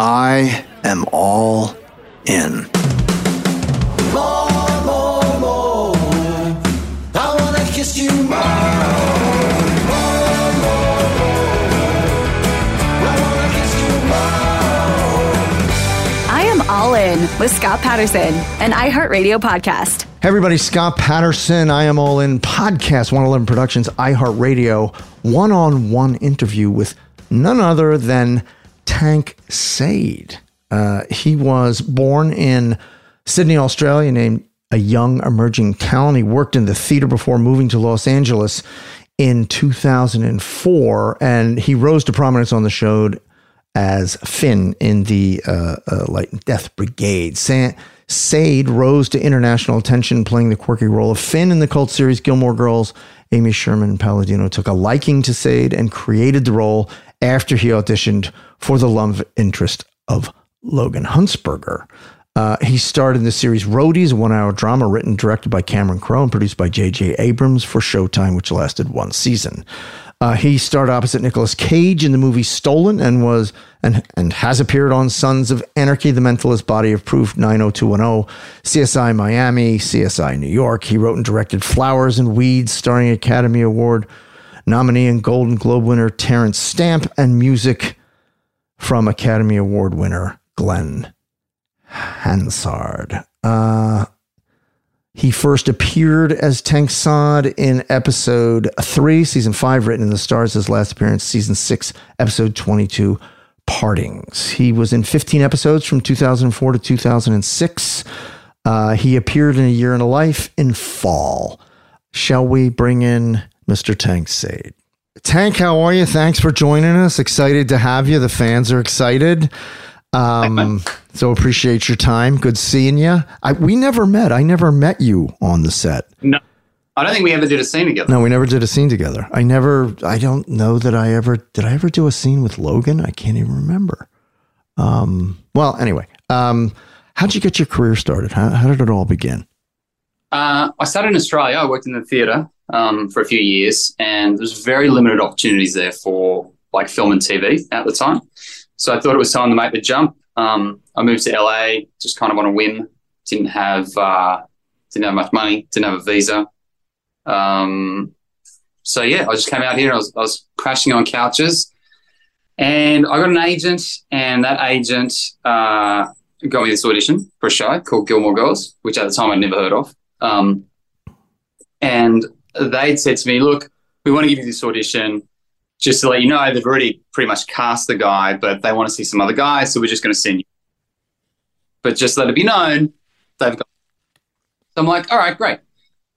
I am all in. More, more, more. I wanna kiss you more. More, more, more. I wanna kiss you more. I am all in with Scott Patterson, an iHeartRadio podcast. Hey everybody, Scott Patterson. I am all in podcast 111 Productions, iHeartRadio, one on one interview with none other than Tanc Sade. Uh, he was born in Sydney, Australia, named a young emerging talent. He worked in the theater before moving to Los Angeles in 2004, and he rose to prominence on the show as Finn in the uh, uh, Life and Death Brigade. Sa- Sade rose to international attention playing the quirky role of Finn in the cult series Gilmore Girls. Amy Sherman Palladino took a liking to Sade and created the role after he auditioned for the love interest of Logan Huntzberger. Uh, he starred in the series Roadies, a one hour drama written and directed by Cameron Crowe and produced by J.J. Abrams for Showtime, which lasted one season. Uh, he starred opposite Nicolas Cage in the movie Stolen and was and and has appeared on Sons of Anarchy, The Mentalist Body of Proof, 90210, CSI Miami, CSI New York. He wrote and directed Flowers and Weeds, starring Academy Award nominee and Golden Globe winner Terence Stamp, and music from Academy Award winner Glen Hansard. Uh, he first appeared as Tanc Sade in episode three, season five, written in the stars. His last appearance, season six, episode 22, Partings. He was in 15 episodes from 2004 to 2006. Uh, he appeared in A Year in a Life in Fall. Shall we bring in Mr. Tanc Sade? Tanc, how are you? Thanks for joining us. Excited to have you. The fans are excited. Um, so appreciate your time. Good seeing you. I, we never met. I never met you on the set. No, I don't think we ever did a scene together. No, we never did a scene together. I never. I don't know that I ever did. I ever do a scene with Logan? I can't even remember. Um, well, anyway, um, how'd you get your career started? How, how did it all begin? Uh, I started in Australia. I worked in the theatre um, for a few years, and there was very limited opportunities there for like film and TV at the time. So I thought it was time to make the jump. Um, I moved to LA just kind of on a whim. Didn't have uh, didn't have much money. Didn't have a visa. Um, so yeah, I just came out here. I was, I was crashing on couches, and I got an agent, and that agent uh, got me this audition for a show called Gilmore Girls, which at the time I'd never heard of. Um, and they'd said to me, "Look, we want to give you this audition." just to let you know, they've already pretty much cast the guy, but they want to see some other guys, so we're just going to send you. But just let it be known, they've got. So I'm like, all right, great.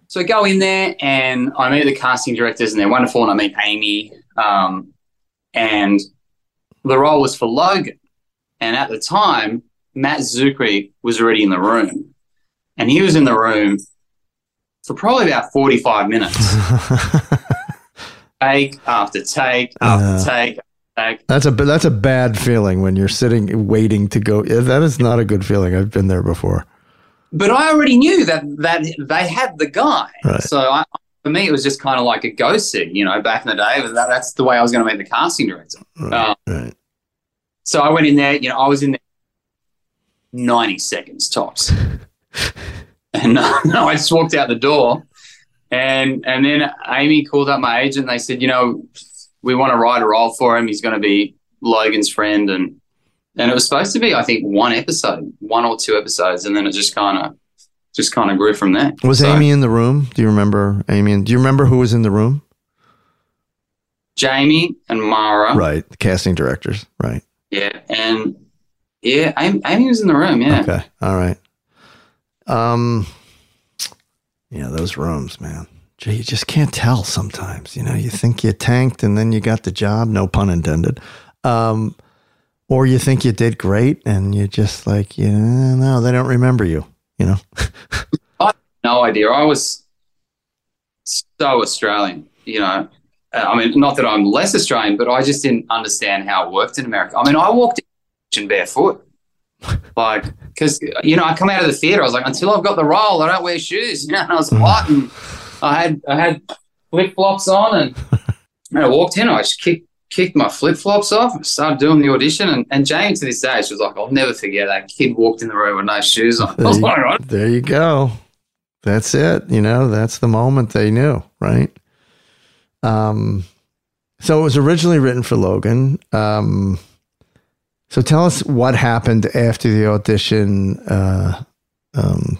So I go in there and I meet the casting directors, and they're wonderful, and I meet Amy, um, and the role was for Logan, and at the time, Matt Czuchry was already in the room, and he was in the room for probably about 45 minutes. take after take after take after take. That's a that's a bad feeling when you're sitting waiting to go. That is not a good feeling. I've been there before. But I already knew that that they had the guy. Right. So I, for me, it was just kind of like a go see. You know, back in the day, that, that's the way I was going to meet the casting director. Um, Right. so I went in there. You know, I was in there 90 seconds tops. and uh, no, I just walked out the door. And and then Amy called up my agent. They said, you know, we want to write a role for him. He's going to be Logan's friend. And and it was supposed to be, I think, one episode, one or two episodes, and then it just kind of just kind of grew from there. Was So, Amy in the room? Do you remember Amy? And do you remember who was in the room? Jamie and Mara? Right, the casting directors. Right. Yeah, and yeah, Amy, Amy was in the room. Yeah, Okay. All right. Um. Yeah, those rooms, man. You just can't tell sometimes. You know, you think you tanked and then you got the job. No pun intended. Um, or you think you did great and you're just like, you know, no, they don't remember you. You know. I no idea. I was so Australian, you know. I mean, not that I'm less Australian, but I just didn't understand how it worked in America. I mean, I walked in barefoot, like, because you know, I come out of the theater, I was like, until I've got the role, I don't wear shoes, you know. And I was hot, and I had I had flip flops on, and, and I walked in, I just kicked kicked my flip flops off, and started doing the audition, and, and Jane to this day, she was like, I'll never forget that kid walked in the room with no shoes on. I There was you, like, "Right." there you go. That's it. You know, that's the moment they knew, right? Um, so it was originally written for Logan. Um, so tell us what happened after the audition. Uh, um,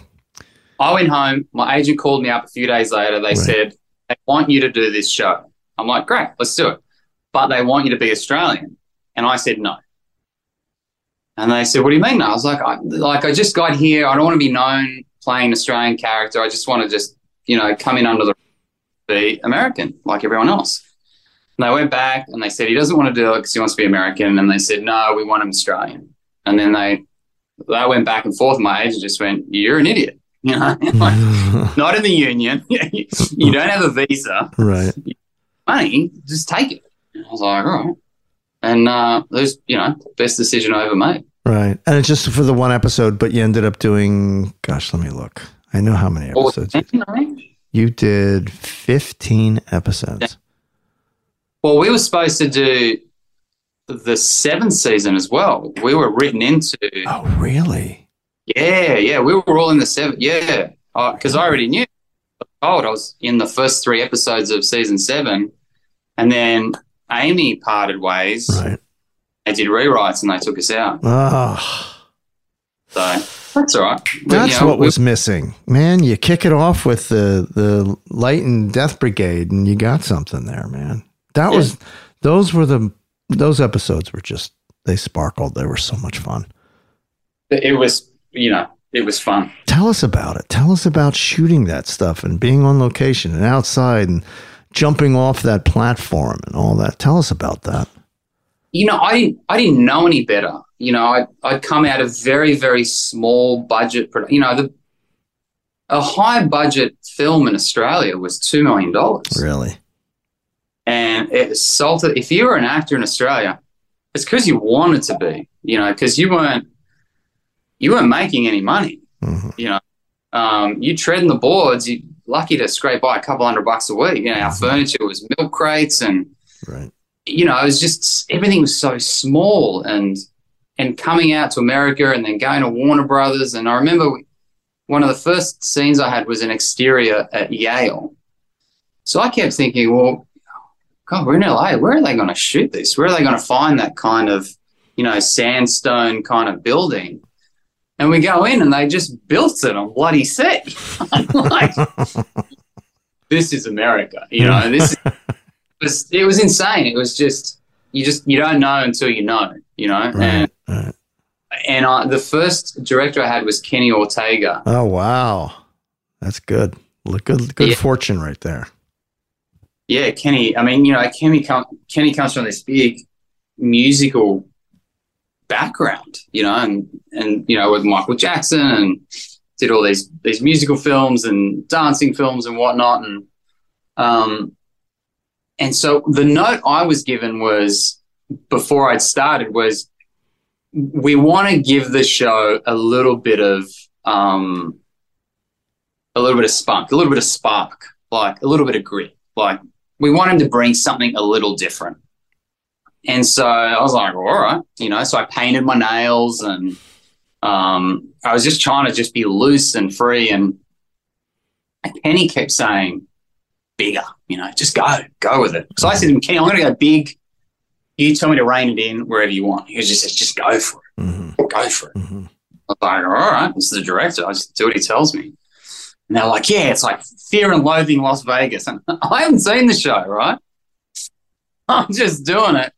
I went home. My agent called me up a few days later. They Right. said, they want you to do this show. I'm like, great, let's do it. But they want you to be Australian. And I said, no. And they said, what do you mean? No? I was like, I, like, I just got here. I don't want to be known playing an Australian character. I just want to just, you know, come in under the, be American like everyone else. And they went back and they said, he doesn't want to do it because he wants to be American. And they said, no, we want him Australian. And then they, they went back and forth. My agent just went, you're an idiot. You know, like, not in the union. you don't have a visa. right. Money, just take it. And I was like, all right. And uh, it was, you know, best decision I ever made. Right. And it's just for the one episode, but you ended up doing, gosh, let me look. I know how many episodes. You, you did 15 episodes. Well, we were supposed to do the seventh season as well. We were written into, Oh, really? yeah, yeah, we were all in the seventh, yeah, because I already knew. I told I was in the first three episodes of season seven, and then Amy parted ways. Right. They did rewrites and they took us out. Oh, So that's all right. That's you know, what was missing. Man, you kick it off with the, the Life and Death Brigade and you got something there, man. That Yeah. was, those were the, those episodes were just, they sparkled. They were so much fun. it was, you know, it was fun. Tell us about it. Tell us about shooting that stuff and being on location and outside and jumping off that platform and all that. Tell us about that. You know, I didn't, I didn't know any better. You know, I I'd come out of very very small budget. You know, the a high budget film in Australia was two million dollars, Really? And it sold. If you were an actor in Australia, it's because you wanted to be. You know, because you weren't you weren't making any money. Mhm. You know, um, you treading the boards. You lucky to scrape by a couple hundred bucks a week. You know, our furniture was milk crates and Right. you know, it was just everything was so small and and coming out to America and then going to Warner Brothers. And I remember we, one of the first scenes I had was an exterior at Yale. So I kept thinking, well, God, we're in LA. Where are they going to shoot this? Where are they going to find that kind of, you know, sandstone kind of building? And we go in and they just built it on bloody set. I'm like, this is America, you know, this is it was it was insane. It was just you just you don't know until you know, you know. And right. and I, the first director I had was Kenny Ortega. Oh, wow. That's good. Look good, good Yeah. fortune right there. Yeah, Kenny. I mean, you know, Kenny com- Kenny comes from this big musical background, you know, and and you know with Michael Jackson and did all these these musical films and dancing films and whatnot, and um, and so the note I was given was before I'd started was we want to give the show a little bit of um, a little bit of spunk, a little bit of spark, like a little bit of grit. Like we want him to bring something a little different. And so I was like, all right, you know, so I painted my nails and um, I was just trying to just be loose and free. And Kenny kept saying, bigger, you know, just go, go with it. So I said to him, Kenny, I'm going to go big. You tell me to rein it in wherever you want. He was just says, just go for it. Mm-hmm. Go for it. Mm-hmm. I was like, all right, this is the director. I just do what he tells me. And they're like, yeah, it's like Fear and Loathing Las Vegas. And I haven't seen the show, right? I'm just doing it.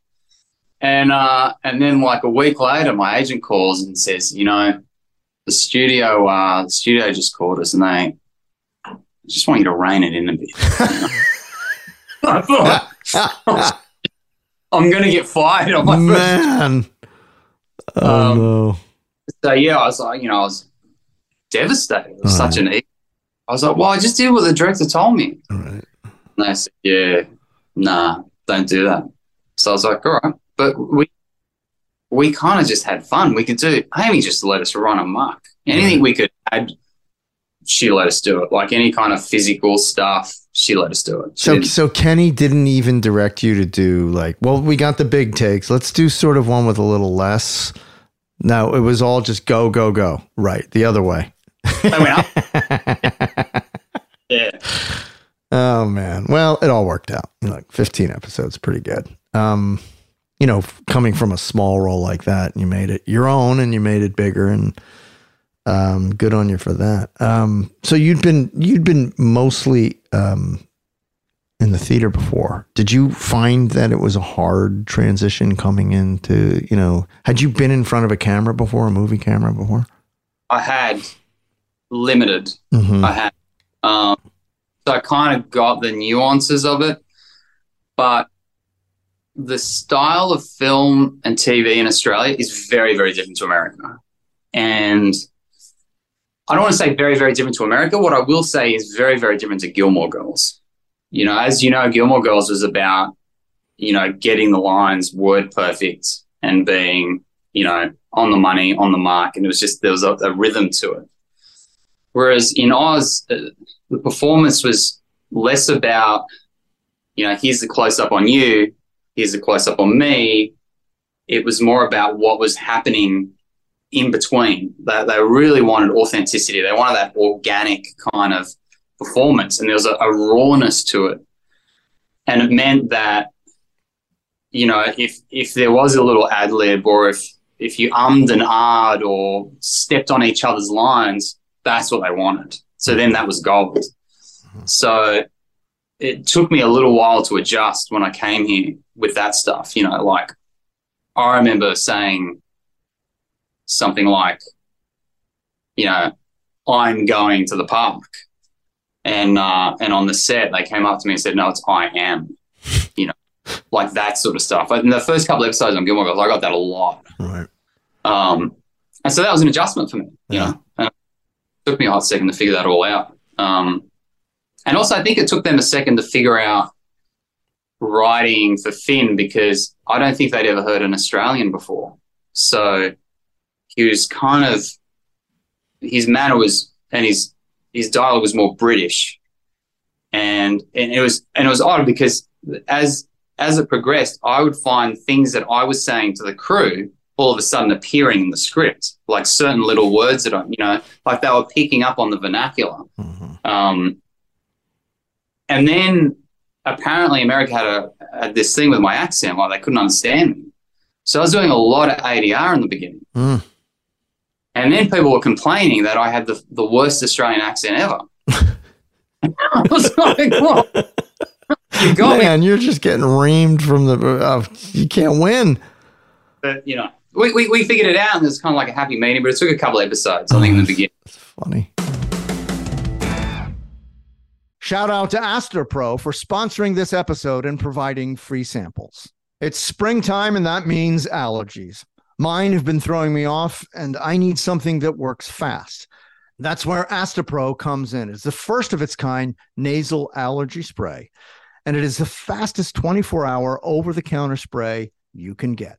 And uh, and then like a week later, my agent calls and says, you know, the studio, uh, the studio just called us and they just want you to rein it in a bit. I thought, I'm going to get fired on my first Man. Oh Um, no. so yeah, I was like, you know, I was devastated. It was All such an. I was like, well, I just did what the director told me. All right. And they said, yeah, nah, don't do that. So I was like, all right, but we we kind of just had fun. We could do. Amy just let us run amok. Anything we could add, she let us do it. Like any kind of physical stuff, she let us do it. She So didn't- so Kenny didn't even direct you to do like, well, we got the big takes. Let's do sort of one with a little less. No, it was all just go, go, go. Right. The other way. they went up. Oh man. Well, it all worked out. Like 15 episodes, pretty good. Um, you know, coming from a small role like that, you made it your own and you made it bigger and um good on you for that. Um so you'd been you'd been mostly um in the theater before. Did you find that it was a hard transition coming into, you know, had you been in front of a camera before, a movie camera before? I had limited Mhm. I had. So I kind of got the nuances of it, but the style of film and TV in Australia is very, very different to America. And I don't want to say very, very different to America. What I will say is very, very different to Gilmore Girls. You know, as you know, Gilmore Girls was about, you know, getting the lines word perfect and being, you know, on the money, on the mark. And it was just, there was a, a rhythm to it. Whereas in Oz, uh, the performance was less about, you know, here's the close up on you, here's the close up on me. It was more about what was happening in between. They, they really wanted authenticity. They wanted that organic kind of performance, and there was a, a rawness to it. And it meant that, you know, if if there was a little ad lib or if if you ummed and ahed or stepped on each other's lines, that's what they wanted. So then that was gold. So it took me a little while to adjust when I came here with that stuff. You know, like I remember saying something like, you know, I'm going to the park. And uh, and on the set, they came up to me and said, "No, it's I am," you know, like that sort of stuff. In the first couple of episodes on Gilmore Girls, I got that a lot. Right. Um, and so that was an adjustment for me, you Yeah. know. Took me a hot second to figure that all out. Um, and also, I think it took them a second to figure out writing for Finn because I don't think they'd ever heard an Australian before. So he was kind of his manner was and his his dialogue was more British, and and it was and it was odd because as as it progressed, I would find things that I was saying to the crew all of a sudden appearing in the script, like certain little words that I, you know, like they were picking up on the vernacular. Um, and then apparently America had a had this thing with my accent, like they couldn't understand me. So I was doing a lot of ADR in the beginning. Mm. And then people were complaining that I had the, the worst Australian accent ever. I was like, well, you got me. Man, you're just getting reamed from the. Uh, you can't win. But, you know, we, we, we figured it out and it was kind of like a happy meeting, but it took a couple of episodes, I think, in the beginning. It's funny. Shout out to Astepro for sponsoring this episode and providing free samples. It's springtime, and that means allergies. Mine have been throwing me off, and I need something that works fast. That's where Astapro comes in. It's the first of its kind nasal allergy spray, and it is the fastest 24 hour over the counter spray you can get.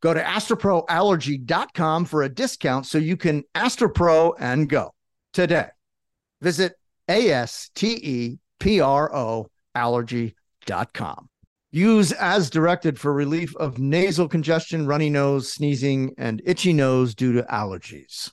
Go to asteproallergy.com for a discount so you can Astapro and go today. Visit A S T E P R O allergy.com. Use as directed for relief of nasal congestion, runny nose, sneezing, and itchy nose due to allergies.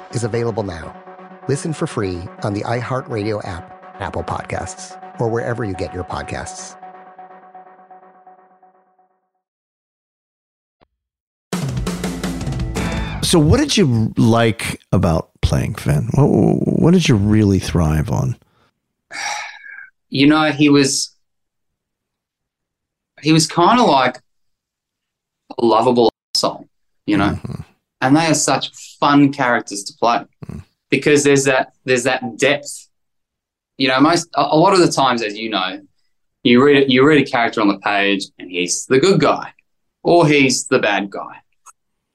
is available now. Listen for free on the iHeartRadio app, Apple Podcasts, or wherever you get your podcasts. So, what did you like about playing Finn? What, what did you really thrive on? you know, he was he was kind of like a lovable soul, you know. Mm-hmm. And they are such fun characters to play because there's that there's that depth. You know, most a, a lot of the times, as you know, you read you read a character on the page and he's the good guy or he's the bad guy.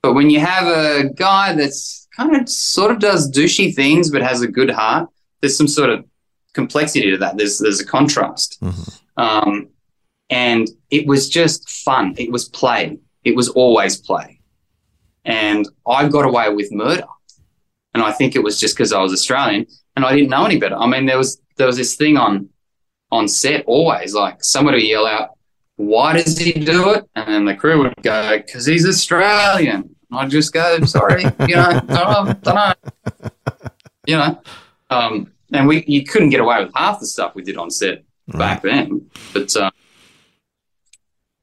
But when you have a guy that's kind of sort of does douchey things but has a good heart, there's some sort of complexity to that. There's there's a contrast, um, and it was just fun. It was play. It was always play, and I got away with murder. And I think it was just because I was Australian and I didn't know any better. I mean, there was there was this thing on on set always like somebody would yell out, "Why does he do it?" And then the crew would go, "Because he's Australian." And I'd just go, "Sorry, you know, don't know, don't know." you know. Um, and we you couldn't get away with half the stuff we did on set back then. But uh,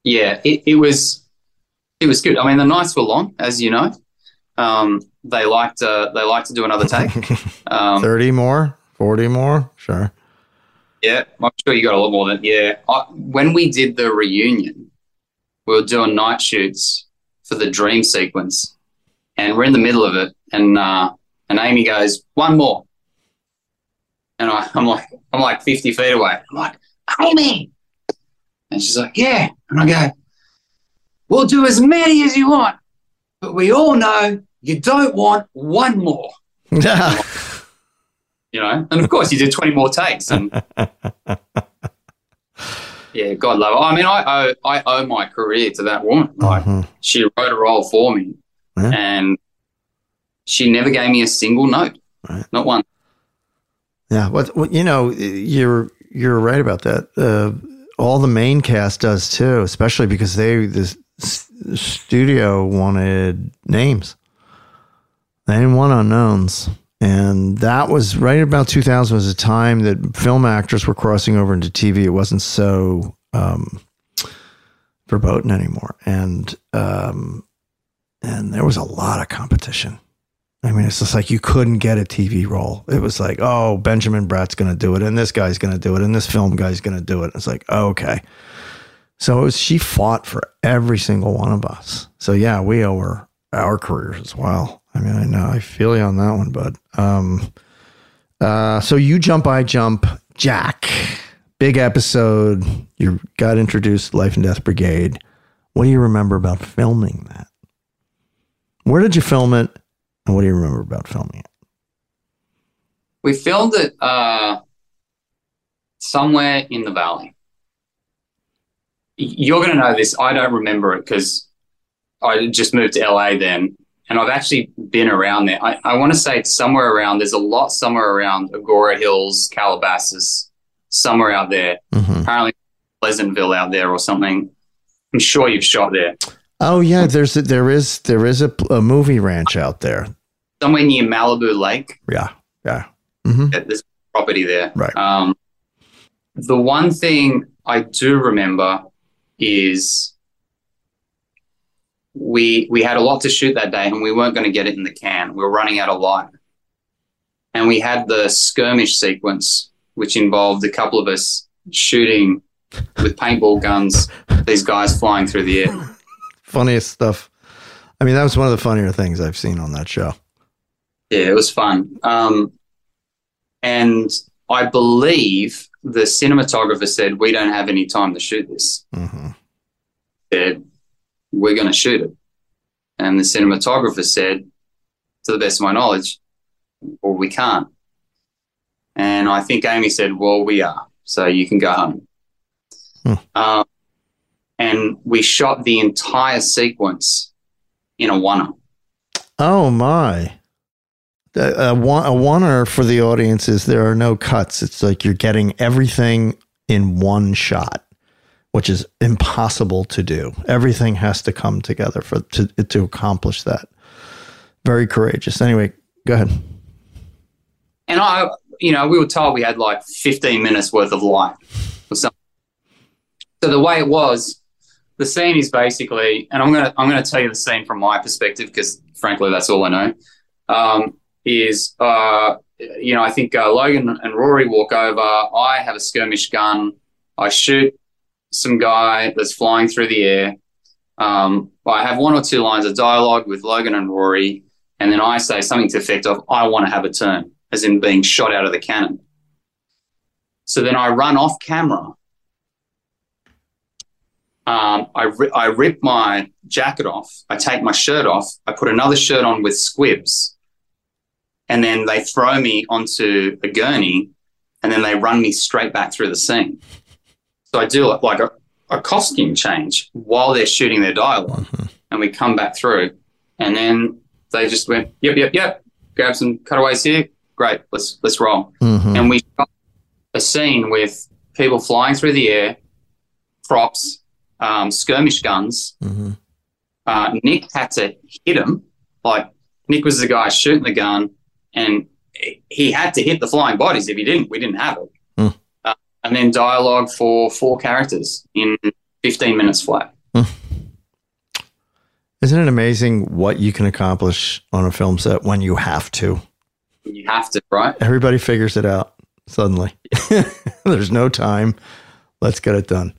yeah, it, it was it was good. I mean, the nights were long, as you know. Um, they liked uh, they liked to do another take. Um, 30 more? 40 more? Sure. yeah, I'm sure you got a lot more than yeah. I, when we did the reunion, we were doing night shoots for the dream sequence, and we're in the middle of it, and uh, and Amy goes one more, and I, I'm like I'm like 50 feet away. I'm like Amy, and she's like yeah, and I go, we'll do as many as you want, but we all know you don't want one more. you know. And of course, you did 20 more takes. And yeah, God love her. I mean, I owe, I owe my career to that woman. Like, Mhm. she wrote a role for me, Yeah. and she never gave me a single note, Right. not one. Yeah, what, what you know, you're you're right about that. Uh, all the main cast does too, especially because they the s- studio wanted names. They didn't want unknowns, and that was right about 2000 was a time that film actors were crossing over into TV. It wasn't so um, verboten anymore, and um, and there was a lot of competition. I mean, it's just like you couldn't get a TV role. It was like, oh, Benjamin Bratt's going to do it, and this guy's going to do it, and this film guy's going to do it. It's like, okay. So was, she fought for every single one of us. So yeah, we owe her our careers as well. I mean, I know I feel you on that one, but Um, uh, so you jump, I jump, Jack. Big episode. You got introduced, Life and Death Brigade. What do you remember about filming that? Where did you film it? And what do you remember about filming it? We filmed it uh, somewhere in the valley. You're going to know this. I don't remember it because I just moved to LA then, and I've actually been around there. I, I want to say it's somewhere around. There's a lot somewhere around Agoura Hills, Calabasas, somewhere out there. Mm-hmm. Apparently, Pleasantville out there or something. I'm sure you've shot there. Oh yeah, there's a, there is there is a, a movie ranch out there. Somewhere near Malibu Lake. Yeah, yeah. Mm-hmm. There's property there. Right. Um, the one thing I do remember is we we had a lot to shoot that day, and we weren't going to get it in the can. We were running out of light, and we had the skirmish sequence, which involved a couple of us shooting with paintball guns. These guys flying through the air. Funniest stuff. I mean, that was one of the funnier things I've seen on that show. Yeah, it was fun. Um, and I believe the cinematographer said, We don't have any time to shoot this. Mm-hmm. Said, We're going to shoot it. And the cinematographer said, To the best of my knowledge, Well, we can't. And I think Amy said, Well, we are. So you can go home. Hmm. Um, and we shot the entire sequence in a one Oh my. A, a one a oneer for the audience is there are no cuts. It's like you're getting everything in one shot, which is impossible to do. Everything has to come together for to to accomplish that. Very courageous. Anyway, go ahead. And I, you know, we were told we had like 15 minutes worth of light or something. So the way it was, the scene is basically, and I'm gonna I'm gonna tell you the scene from my perspective because frankly that's all I know. Um, is uh, you know I think uh, Logan and Rory walk over. I have a skirmish gun. I shoot some guy that's flying through the air. Um, I have one or two lines of dialogue with Logan and Rory, and then I say something to the effect of "I want to have a turn," as in being shot out of the cannon. So then I run off camera. Um, I, ri- I rip my jacket off. I take my shirt off. I put another shirt on with squibs. And then they throw me onto a gurney and then they run me straight back through the scene. So I do like a, a costume change while they're shooting their dialog And we come back through. And then they just went, yep, yep, yep. Grab some cutaways here. Great. Let's let's roll. Mhm. And we shot a scene with people flying through the air, props, um, skirmish guns. Mhm. Uh, Nick had to hit him. Like Nick was the guy shooting the gun, and he had to hit the flying bodies. If he didn't, we didn't have it. Hmm. Uh, and then dialogue for four characters in 15 minutes flat. Isn't it amazing what you can accomplish on a film set when you have to? You have to, right? Everybody figures it out suddenly. There's no time. Let's get it done.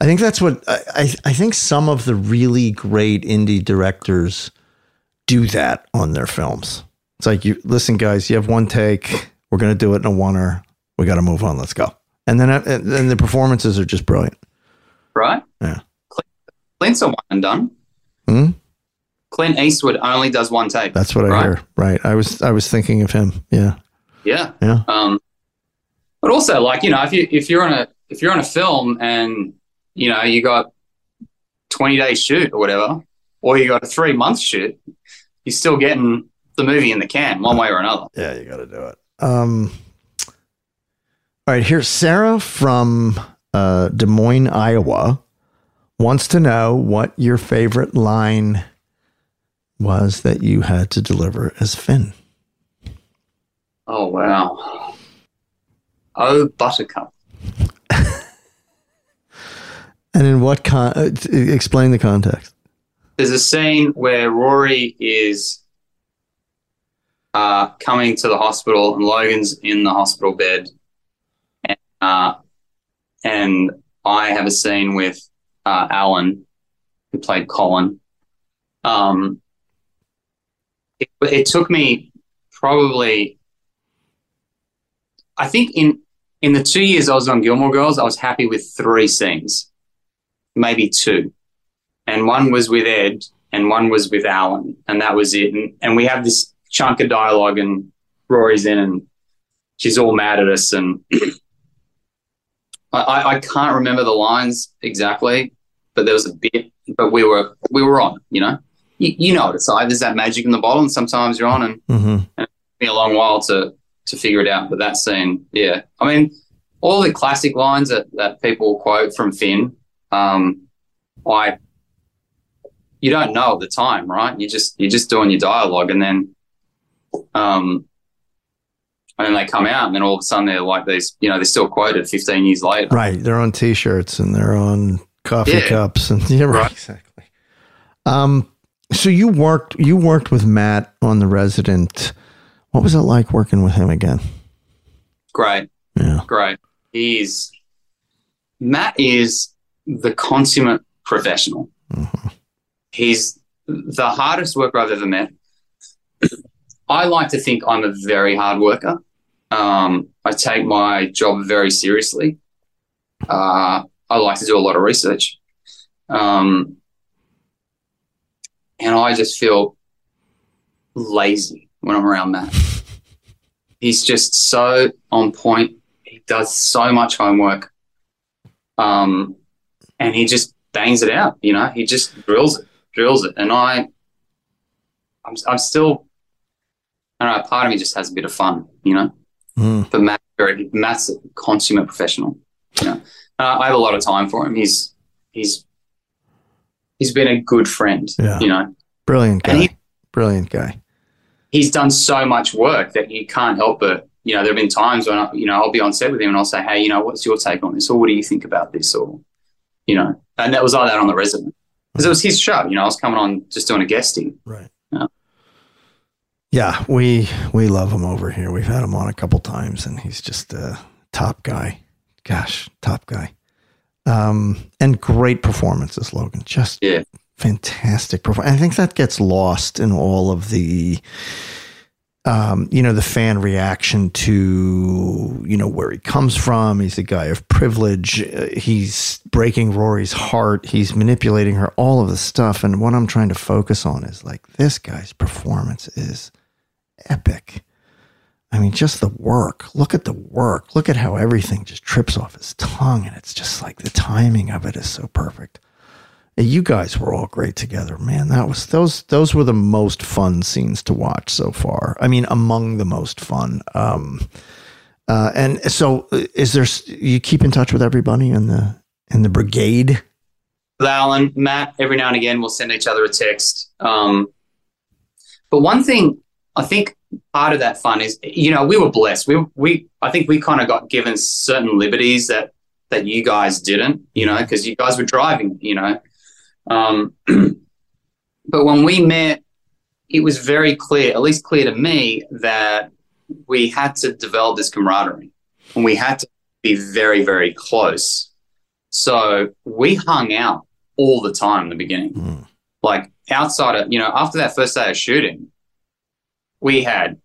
I think that's what I, I, I think some of the really great indie directors do that on their films. It's like you listen, guys, you have one take. We're gonna do it in a oneer. We got to move on. Let's go. And then and then the performances are just brilliant. Right? Yeah. Clint's a one and done. Hmm? Clint Eastwood only does one take. That's what I right? hear. Right. I was I was thinking of him. Yeah. Yeah. Yeah. Um, but also, like you know, if you if you're on a if you're on a film and you know you got twenty day shoot or whatever, or you got a three month shoot, you're still getting the movie in the can one way or another. Yeah, you got to do it. Um, all right, here's Sarah from uh, Des Moines, Iowa, wants to know what your favorite line was that you had to deliver as Finn. Oh wow! Oh Buttercup. And in what con? Uh, explain the context. There's a scene where Rory is uh, coming to the hospital, and Logan's in the hospital bed, and, uh, and I have a scene with uh, Alan, who played Colin. Um, it, it took me probably, I think in in the two years I was on Gilmore Girls, I was happy with three scenes, maybe two, and one was with Ed, and one was with Alan, and that was it. And and we have this chunk of dialogue, and Rory's in, and she's all mad at us, and I- I, can't remember the lines exactly, but there was a bit. But we were we were on, you know. You, you know it's like. There's that magic in the bottle, and sometimes you're on, and Mm-hmm. and it took me a long while to to figure it out. But that scene, yeah, I mean, all the classic lines that that people quote from Finn, um, I you don't know at the time, right? You just you're just doing your dialogue, and then um, and then they come out, and then all of a sudden they're like these, you know, they're still quoted 15 years later. Right, they're on T-shirts and they're on coffee Yeah. cups, and yeah, right, exactly. Um, so you worked you worked with Matt on The Resident. What was it like working with him again? Great. Yeah. Great. He's Matt is the consummate professional. He's the hardest worker I've ever met. I like to think I'm a very hard worker. Um, I take my job very seriously. Uh, I like to do a lot of research. Um, and I just feel lazy when I'm around Matt. He's just so on point. He does so much homework. Um, and he just bangs it out, you know, he just drills it, drills it. And I, I'm, I'm still, I don't know, part of me just has a bit of fun, you know, Mm. but Matt, very, Matt's a consummate professional, you know, uh, I have a lot of time for him. He's, he's, he's been a good friend, Yeah. you know, Brilliant guy. He- Brilliant guy. he's done so much work that you can't help but you know there have been times when I, you know I'll be on set with him and I'll say hey you know what's your take on this or what do you think about this or you know and that was like that on the resident because it was his show you know I was coming on just doing a guesting Right. Yeah. Yeah, we we love him over here. We've had him on a couple times, and he's just a top guy. Gosh, top guy. Um, and great performances, Logan. Just yeah fantastic performance. I think that gets lost in all of the, um, you know, the fan reaction to, you know, where he comes from. He's a guy of privilege. Uh, he's breaking Rory's heart. He's manipulating her, all of the stuff. And what I'm trying to focus on is like this guy's performance is epic. I mean, just the work. Look at the work. Look at how everything just trips off his tongue. And it's just like the timing of it is so perfect. You guys were all great together, man. That was those those were the most fun scenes to watch so far. I mean, among the most fun. Um, uh, and so, uh, is there? You keep in touch with everybody in the in the brigade? Alan Matt every now and again we'll send each other a text um, but one thing I think part of that fun is you know we were blessed. We we I think we kind of got given certain liberties that that you guys didn't you know because you guys were driving you know. Um, but when we met it was very clear at least clear to me that we had to develop this camaraderie. And we had to be very very close. So we hung out all the time in the beginning. Like outside of you know after that first day of shooting we had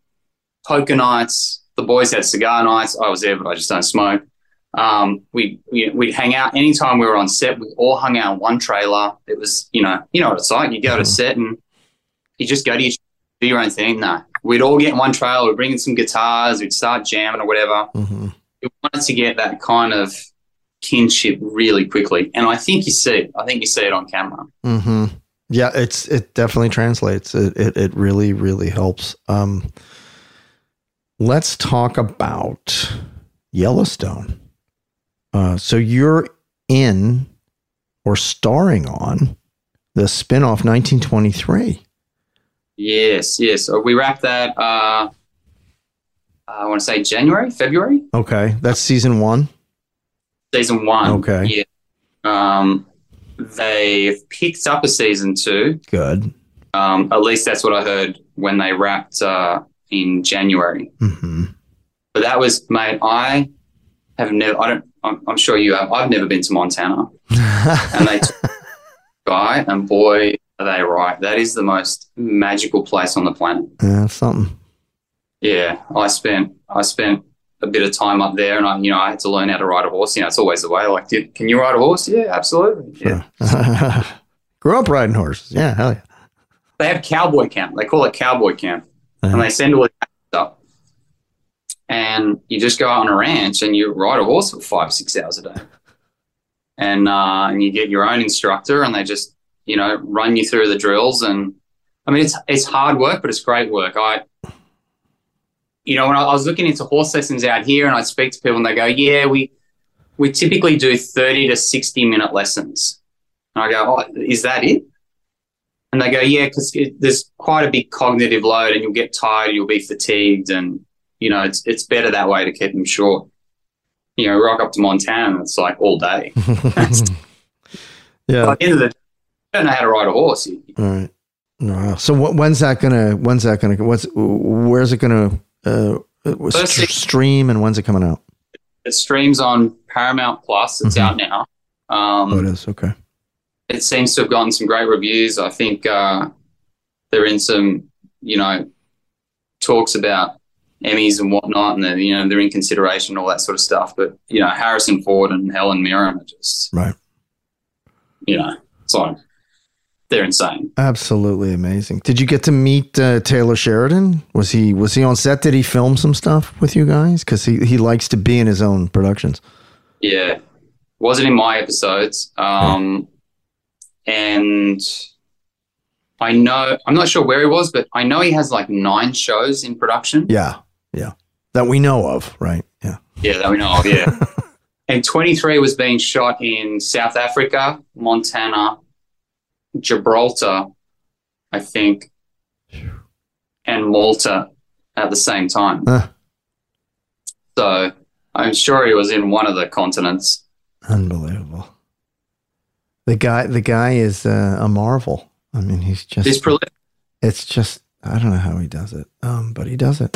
poker nights the boys had cigar nights i was there but i just don't smoke um, we, we we'd hang out anytime we were on set. We all hung out in one trailer. It was you know you know what it's like. You go to set and you just go to your do your own thing. No, we'd all get in one trailer, we'd bring in some guitars, we'd start jamming or whatever. Mm-hmm. We wanted to get that kind of kinship really quickly. And I think you see it. I think you see it on camera. Mm-hmm. Yeah, it's it definitely translates. It it, it really really helps. Um, let's talk about Yellowstone. Uh, so you're in or starring on the spinoff 1923. Yes, yes. So we wrapped that. Uh, I want to say January, February, Okay, that's season one. season one. Okay. Yeah. Um, they've picked up a season two. Good. Um, at least that's what I heard when they wrapped uh, in January. Mm-hmm. But that was, mate. I have never. I don't. I'm, I'm sure you have. I've never been to Montana, and they took guy, and boy, are they right. That is the most magical place on the planet. Yeah, something. Yeah, I spent I spent a bit of time up there, and I you know I had to learn how to ride a horse. You know, it's always the way. Like, can you ride a horse? Yeah, absolutely. Yeah. Grew up riding horses. Yeah, hell yeah. They have cowboy camp. They call it cowboy camp, and they send all the up, and you just go out on a ranch and you ride a horse for five six hours a day, and uh, and you get your own instructor, and they just you know run you through the drills, and I mean it's it's hard work, but it's great work. I you know, when I, I was looking into horse lessons out here and I speak to people and they go, yeah, we, we typically do 30 to 60 minute lessons. And I go, oh, is that it? And they go, yeah, because there's quite a big cognitive load and you'll get tired, you'll be fatigued. And, you know, it's, it's better that way to keep them short. You know, rock up to Montana and it's like all day. Yeah. By the end of the day, you don't know how to ride a horse. All right. Wow. So wh- when's that gonna? When's that gonna? What's? Where's it gonna? Uh, uh, st- stream and when's it coming out? It streams on Paramount Plus. It's out now. Um, Oh, it is. Okay. it seems to have gotten some great reviews. I think uh, they're in some, you know, talks about Emmys and whatnot, and they're, you know they're in consideration, and all that sort of stuff. But you know, Harrison Ford and Helen Mirren are just, Right. you know, it's like they're insane. Absolutely amazing. Did you get to meet uh, Taylor Sheridan? Was he was he on set? Did he film some stuff with you guys? Because he, he likes to be in his own productions. Yeah, wasn't in my episodes, um, and I know I'm not sure where he was, but I know he has like nine shows in production. Yeah, yeah, that we know of, right? Yeah. Yeah, that we know of, yeah. and 23 was being shot in South Africa, Montana, Gibraltar, I think, and Malta at the same time. Huh. So I'm sure he was in one of the continents. Unbelievable. The guy, the guy is uh, a marvel. I mean, he's just. He's prolific. It's just I don't know how he does it, um, but he does it.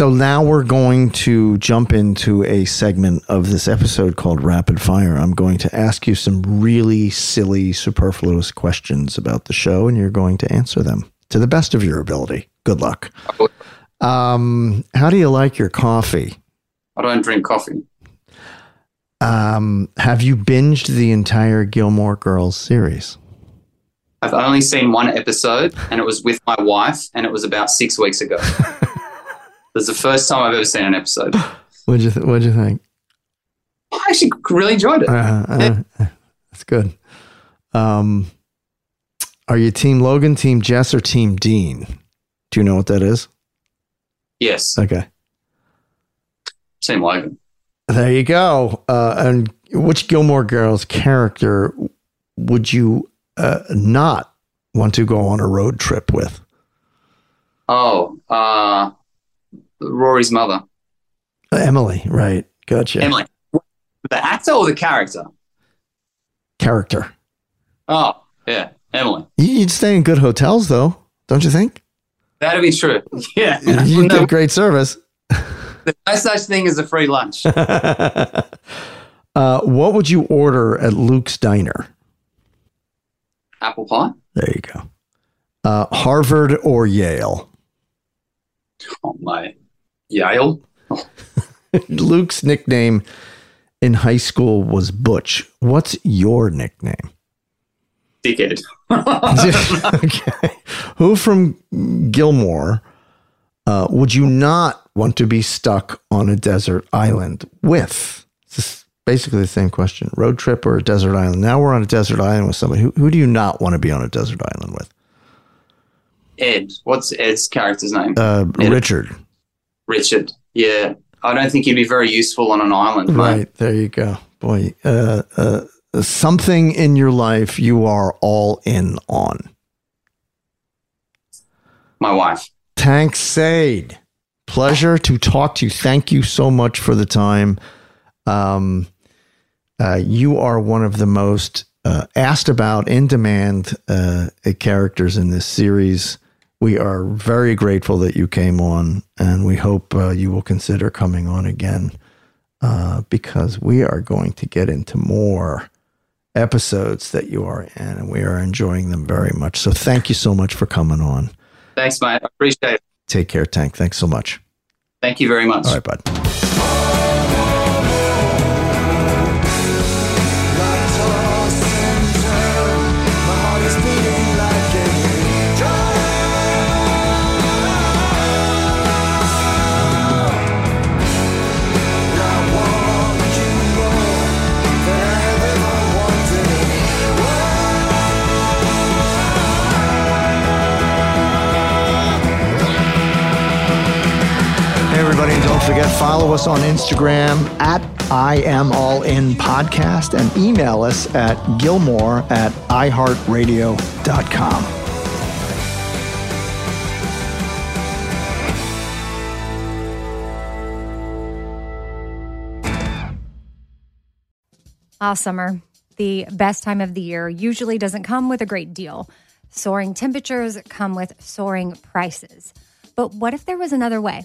So now we're going to jump into a segment of this episode called Rapid Fire. I'm going to ask you some really silly, superfluous questions about the show, and you're going to answer them to the best of your ability. Good luck. Um, how do you like your coffee? I don't drink coffee. Um, have you binged the entire Gilmore Girls series? I've only seen one episode, and it was with my wife, and it was about six weeks ago. It's the first time I've ever seen an episode. What'd you th- What'd you think? I actually really enjoyed it. Uh, uh, that's good. Um, are you Team Logan, Team Jess, or Team Dean? Do you know what that is? Yes, Okay, Team Logan. there you go. Uh, and which Gilmore Girls character would you uh, not want to go on a road trip with? Oh, uh, Rory's mother, Emily, right? Gotcha. Emily. The actor or the character? Character. Oh, yeah, Emily. You'd stay in good hotels, though, don't you think? That'd be true. Yeah. You'd No, get great service. there's no such thing as a free lunch. uh, what would you order at Luke's Diner? Apple pie. There you go. Uh, Harvard or Yale? Oh, my. Yale. Luke's nickname in high school was Butch. What's your nickname? Dickhead. okay. Who from Gilmore uh, would you not want to be stuck on a desert island with? This is basically the same question. Road trip or a desert island? Now we're on a desert island with somebody. Who, who do you not want to be on a desert island with? Ed. What's Ed's character's name? Uh, Richard. Richard. Yeah. I don't think he'd be very useful on an island, mate. Right. There you go. Boy, uh, uh, something in your life you are all in on. My wife. Tanc Sade, pleasure to talk to you. Thank you so much for the time. Um, uh, you are one of the most uh, asked about, in demand uh, characters in this series. We are very grateful that you came on, and we hope uh, you will consider coming on again uh, because we are going to get into more episodes that you are in, and we are enjoying them very much. So, thank you so much for coming on. Thanks, Mike. I appreciate it. Take care, Tanc. Thanks so much. Thank you very much. All right, bud. forget, follow us on Instagram at I Am All In Podcast and email us at gilmore at iHeartRadio.com. Ah, summer, the best time of the year, usually doesn't come with a great deal. Soaring temperatures come with soaring prices. But what if there was another way?